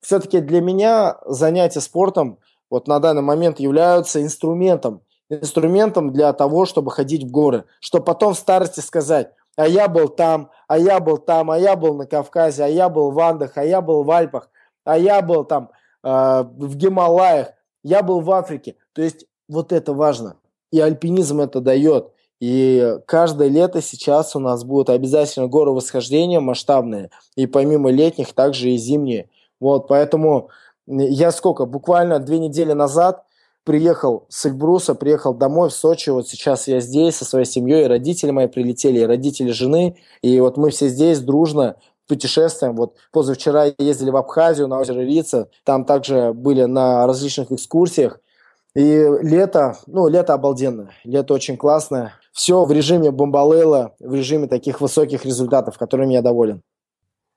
все-таки для меня занятия спортом вот на данный момент являются инструментом, инструментом для того, чтобы ходить в горы, чтобы потом в старости сказать, а я был там, а я был там, а я был на Кавказе, а я был в Андах, а я был в Альпах, а я был там э, в Гималаях, я был в Африке. То есть вот это важно. И альпинизм это дает. И каждое лето сейчас у нас будут обязательно горы восхождения масштабные. И помимо летних, также и зимние. Вот, поэтому я сколько, буквально две недели назад приехал с Эльбруса, приехал домой в Сочи, вот сейчас я здесь со своей семьей, родители мои прилетели, и родители жены, и вот мы все здесь дружно путешествуем. Вот позавчера ездили в Абхазию на озеро Рица, там также были на различных экскурсиях. И лето, ну, лето обалденное, лето очень классное. Все в режиме бомбалейла, в режиме таких высоких результатов, которыми я доволен.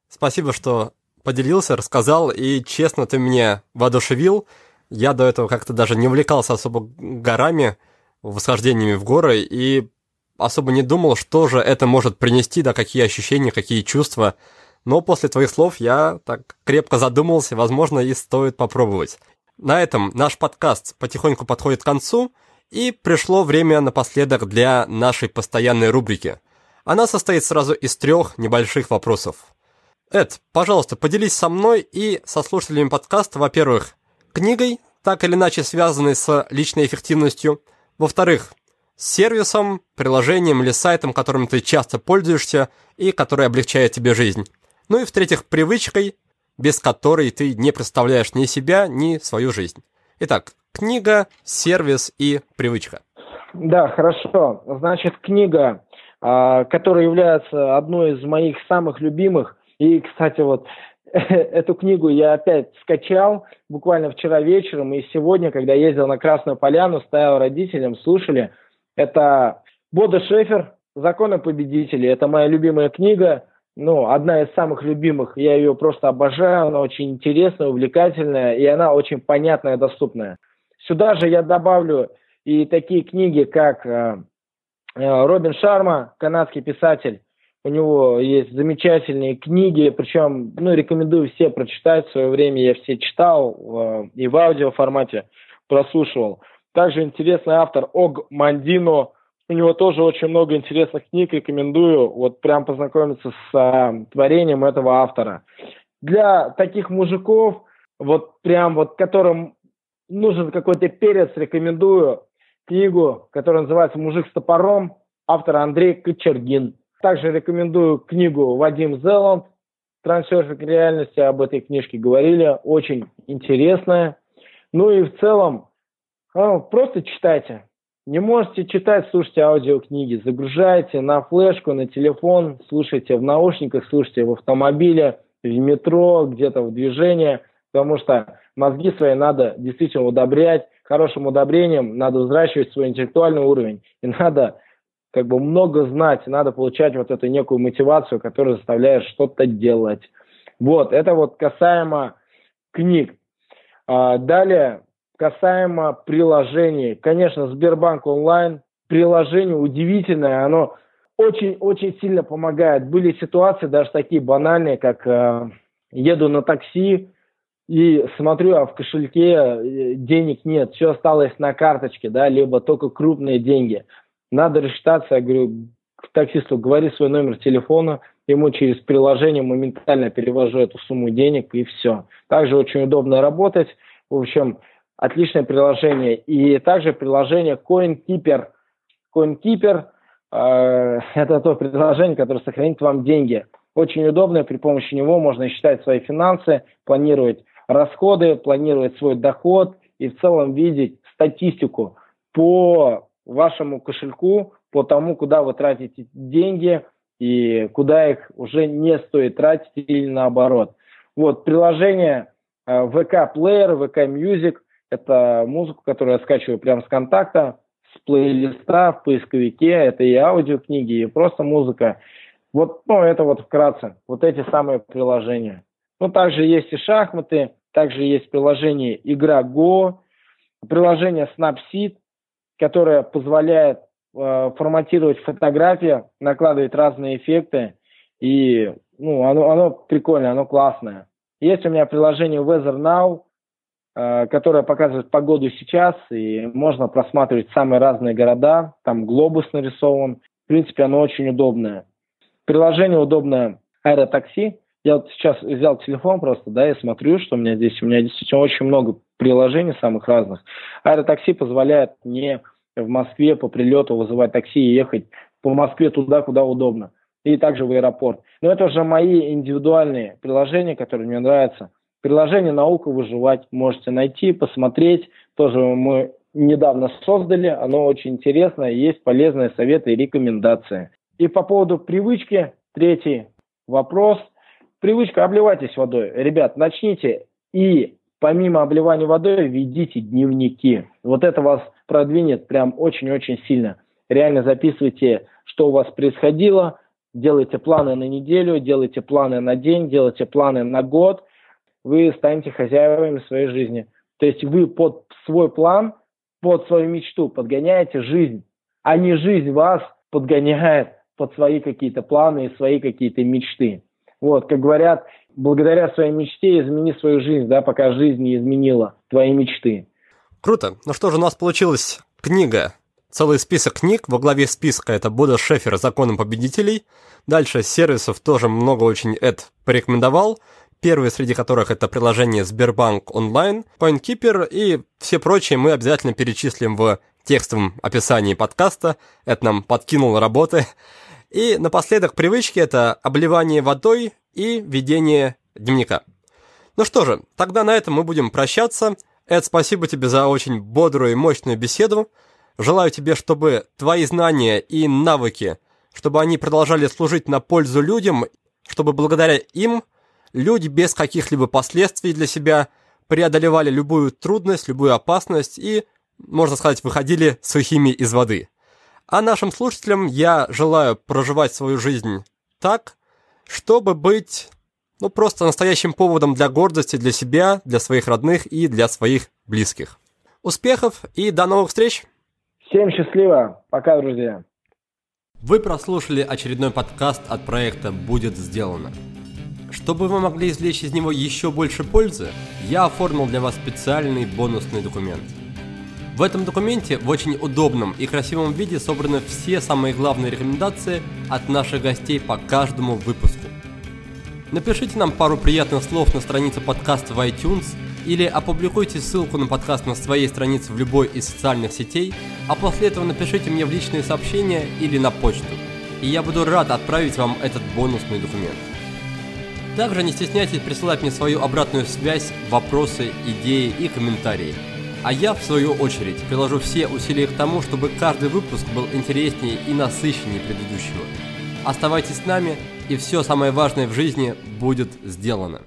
Спасибо, что поделился, рассказал, и честно, ты меня воодушевил. Я до этого как-то даже не увлекался особо горами, восхождениями в горы, и особо не думал, что же это может принести, да, какие ощущения, какие чувства. Но после твоих слов я так крепко задумался, возможно, и стоит попробовать. На этом наш подкаст потихоньку подходит к концу, и пришло время напоследок для нашей постоянной рубрики. Она состоит сразу из трех небольших вопросов. Эд, пожалуйста, поделись со мной и со слушателями подкаста, во-первых, книгой, так или иначе связанной с личной эффективностью, во-вторых, сервисом, приложением или сайтом, которым ты часто пользуешься и который облегчает тебе жизнь. Ну и в-третьих, привычкой, без которой ты не представляешь ни себя, ни свою жизнь. Итак, книга, сервис и привычка. Да, хорошо. Значит, книга, а, которая является одной из моих самых любимых, и, кстати, вот эту книгу я опять скачал буквально вчера вечером, и сегодня, когда ездил на Красную Поляну, стоял родителям, слушали. Это Бода Шефер «Законы победителей». Это моя любимая книга, ну, одна из самых любимых. Я ее просто обожаю, она очень интересная, увлекательная, и она очень понятная, доступная. Сюда же я добавлю и такие книги, как э, э, Робин Шарма, канадский писатель, у него есть замечательные книги, причем, ну, рекомендую все прочитать. В свое время я все читал э, и в аудиоформате прослушивал. Также интересный автор Ог Мандино. У него тоже очень много интересных книг. Рекомендую вот прям познакомиться с э, творением этого автора. для таких мужиков, вот прям вот которым нужен какой-то перец, рекомендую книгу, которая называется «Мужик с топором», автор Андрей Кочергин. Также рекомендую книгу Вадим Зеланд «Трансерфинг реальности». Об этой книжке говорили. Очень интересная. Ну и в целом, ну, просто читайте. Не можете читать, слушайте аудиокниги. Загружайте на флешку, на телефон, слушайте в наушниках, слушайте в автомобиле, в метро, где-то в движении. Потому что мозги свои надо действительно удобрять. Хорошим удобрением надо взращивать свой интеллектуальный уровень. И надо как бы много знать, надо получать вот эту некую мотивацию, которая заставляет что-то делать. Вот, это вот касаемо книг. А, далее, касаемо приложений. Конечно, Сбербанк онлайн, приложение удивительное, оно очень-очень сильно помогает. Были ситуации даже такие банальные, как э, еду на такси и смотрю, а в кошельке э, денег нет, все осталось на карточке, да, либо только крупные деньги надо рассчитаться, я говорю, к таксисту, говори свой номер телефона, ему через приложение моментально перевожу эту сумму денег и все. Также очень удобно работать. В общем, отличное приложение. И также приложение CoinKeeper. CoinKeeper э, это то приложение, которое сохранит вам деньги. Очень удобно, при помощи него можно считать свои финансы, планировать расходы, планировать свой доход и в целом видеть статистику по вашему кошельку по тому, куда вы тратите деньги и куда их уже не стоит тратить или наоборот. Вот приложение VK Player, VK Music – это музыку, которую я скачиваю прямо с контакта, с плейлиста в поисковике. Это и аудиокниги, и просто музыка. Вот, ну, это вот вкратце, вот эти самые приложения. Ну, также есть и шахматы, также есть приложение Игра Go, приложение Snapseed, которая позволяет э, форматировать фотографии, накладывать разные эффекты. И ну, оно, оно прикольное, оно классное. Есть у меня приложение Weather Now, э, которое показывает погоду сейчас, и можно просматривать самые разные города. Там глобус нарисован. В принципе, оно очень удобное. Приложение удобное аэротакси. Я вот сейчас взял телефон просто, да, и смотрю, что у меня здесь, у меня действительно очень много приложений самых разных. Аэротакси позволяет мне в Москве по прилету вызывать такси и ехать по Москве туда, куда удобно. И также в аэропорт. Но это уже мои индивидуальные приложения, которые мне нравятся. Приложение «Наука выживать» можете найти, посмотреть. Тоже мы недавно создали. Оно очень интересное. Есть полезные советы и рекомендации. И по поводу привычки, третий вопрос. Привычка обливайтесь водой. Ребят, начните и помимо обливания водой ведите дневники. Вот это вас продвинет прям очень-очень сильно. Реально записывайте, что у вас происходило, делайте планы на неделю, делайте планы на день, делайте планы на год. Вы станете хозяевами своей жизни. То есть вы под свой план, под свою мечту подгоняете жизнь, а не жизнь вас подгоняет под свои какие-то планы и свои какие-то мечты. Вот, как говорят, благодаря своей мечте измени свою жизнь, да, пока жизнь не изменила твои мечты. Круто. Ну что же, у нас получилась книга. Целый список книг. Во главе списка это Бода Шефер «Законом победителей». Дальше сервисов тоже много очень Эд порекомендовал. Первые среди которых это приложение Сбербанк онлайн, CoinKeeper и все прочие мы обязательно перечислим в текстовом описании подкаста. Это нам подкинул работы. И напоследок привычки – это обливание водой и ведение дневника. Ну что же, тогда на этом мы будем прощаться. Эд, спасибо тебе за очень бодрую и мощную беседу. Желаю тебе, чтобы твои знания и навыки, чтобы они продолжали служить на пользу людям, чтобы благодаря им люди без каких-либо последствий для себя преодолевали любую трудность, любую опасность и, можно сказать, выходили сухими из воды. А нашим слушателям я желаю проживать свою жизнь так, чтобы быть, ну, просто настоящим поводом для гордости для себя, для своих родных и для своих близких. Успехов и до новых встреч! Всем счастливо! Пока, друзья! Вы прослушали очередной подкаст от проекта «Будет сделано». Чтобы вы могли извлечь из него еще больше пользы, я оформил для вас специальный бонусный документ – в этом документе в очень удобном и красивом виде собраны все самые главные рекомендации от наших гостей по каждому выпуску. Напишите нам пару приятных слов на странице подкаста в iTunes или опубликуйте ссылку на подкаст на своей странице в любой из социальных сетей, а после этого напишите мне в личные сообщения или на почту, и я буду рад отправить вам этот бонусный документ. Также не стесняйтесь присылать мне свою обратную связь, вопросы, идеи и комментарии. А я, в свою очередь, приложу все усилия к тому, чтобы каждый выпуск был интереснее и насыщеннее предыдущего. Оставайтесь с нами, и все самое важное в жизни будет сделано.